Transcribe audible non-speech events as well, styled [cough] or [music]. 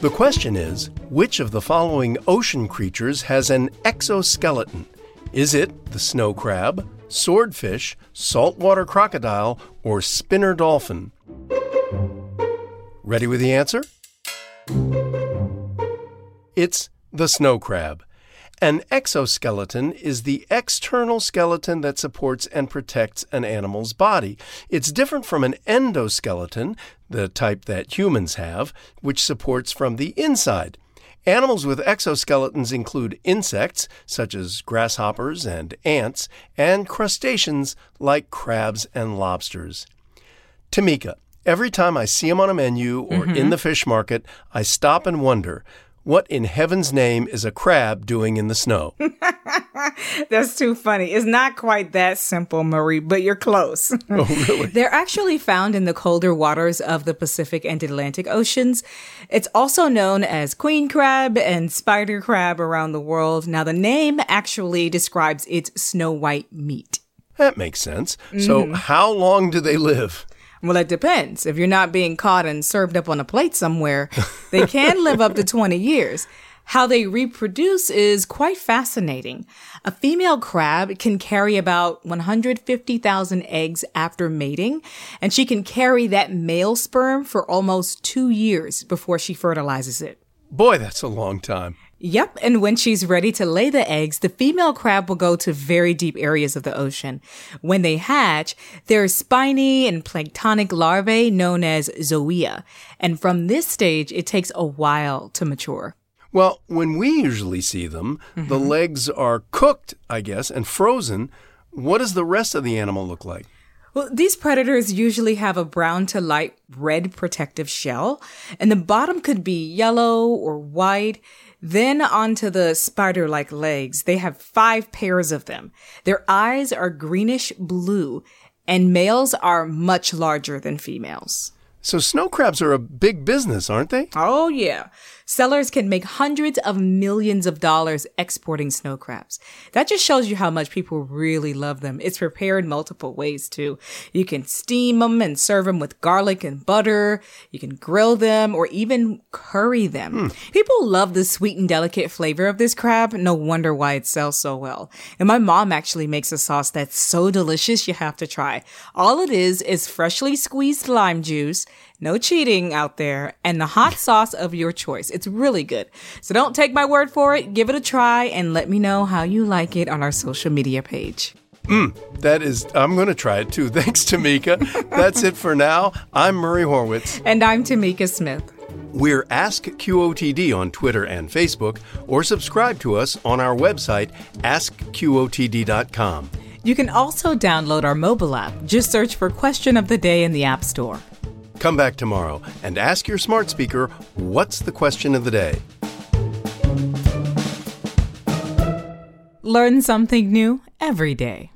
The question is which of the following ocean creatures has an exoskeleton? Is it the snow crab, swordfish, saltwater crocodile, or spinner dolphin? Ready with the answer? It's the snow crab. An exoskeleton is the external skeleton that supports and protects an animal's body. It's different from an endoskeleton, the type that humans have, which supports from the inside. Animals with exoskeletons include insects, such as grasshoppers and ants, and crustaceans like crabs and lobsters. Tamika, every time I see them on a menu or in mm-hmm. the fish market, I stop and wonder what in heaven's name is a crab doing in the snow? [laughs] That's too funny. It's not quite that simple, Murray, but you're close. [laughs] oh, really? [laughs] They're actually found in the colder waters of the Pacific and Atlantic Oceans. It's also known as queen crab and spider crab around the world. Now, the name actually describes its snow white meat. That makes sense. So, mm-hmm. how long do they live? Well, it depends. If you're not being caught and served up on a plate somewhere, they can live up to [laughs] 20 years. How they reproduce is quite fascinating. A female crab can carry about 150,000 eggs after mating, and she can carry that male sperm for almost two years before she fertilizes it. Boy, that's a long time. Yep, and when she's ready to lay the eggs, the female crab will go to very deep areas of the ocean. When they hatch, they're spiny and planktonic larvae known as zoea, and from this stage, it takes a while to mature. Well, when we usually see them, the mm-hmm. legs are cooked, I guess, and frozen. What does the rest of the animal look like? Well, these predators usually have a brown to light red protective shell, and the bottom could be yellow or white. Then onto the spider like legs. They have five pairs of them. Their eyes are greenish blue, and males are much larger than females. So, snow crabs are a big business, aren't they? Oh, yeah. Sellers can make hundreds of millions of dollars exporting snow crabs. That just shows you how much people really love them. It's prepared multiple ways too. You can steam them and serve them with garlic and butter. You can grill them or even curry them. Hmm. People love the sweet and delicate flavor of this crab. No wonder why it sells so well. And my mom actually makes a sauce that's so delicious you have to try. All it is is freshly squeezed lime juice, no cheating out there, and the hot sauce of your choice. It's really good. So don't take my word for it. Give it a try and let me know how you like it on our social media page. Mm, that is, I'm going to try it too. [laughs] Thanks, Tamika. That's it for now. I'm Murray Horwitz. And I'm Tamika Smith. We're Ask QOTD on Twitter and Facebook, or subscribe to us on our website, askqotd.com. You can also download our mobile app. Just search for Question of the Day in the App Store. Come back tomorrow and ask your smart speaker, What's the question of the day? Learn something new every day.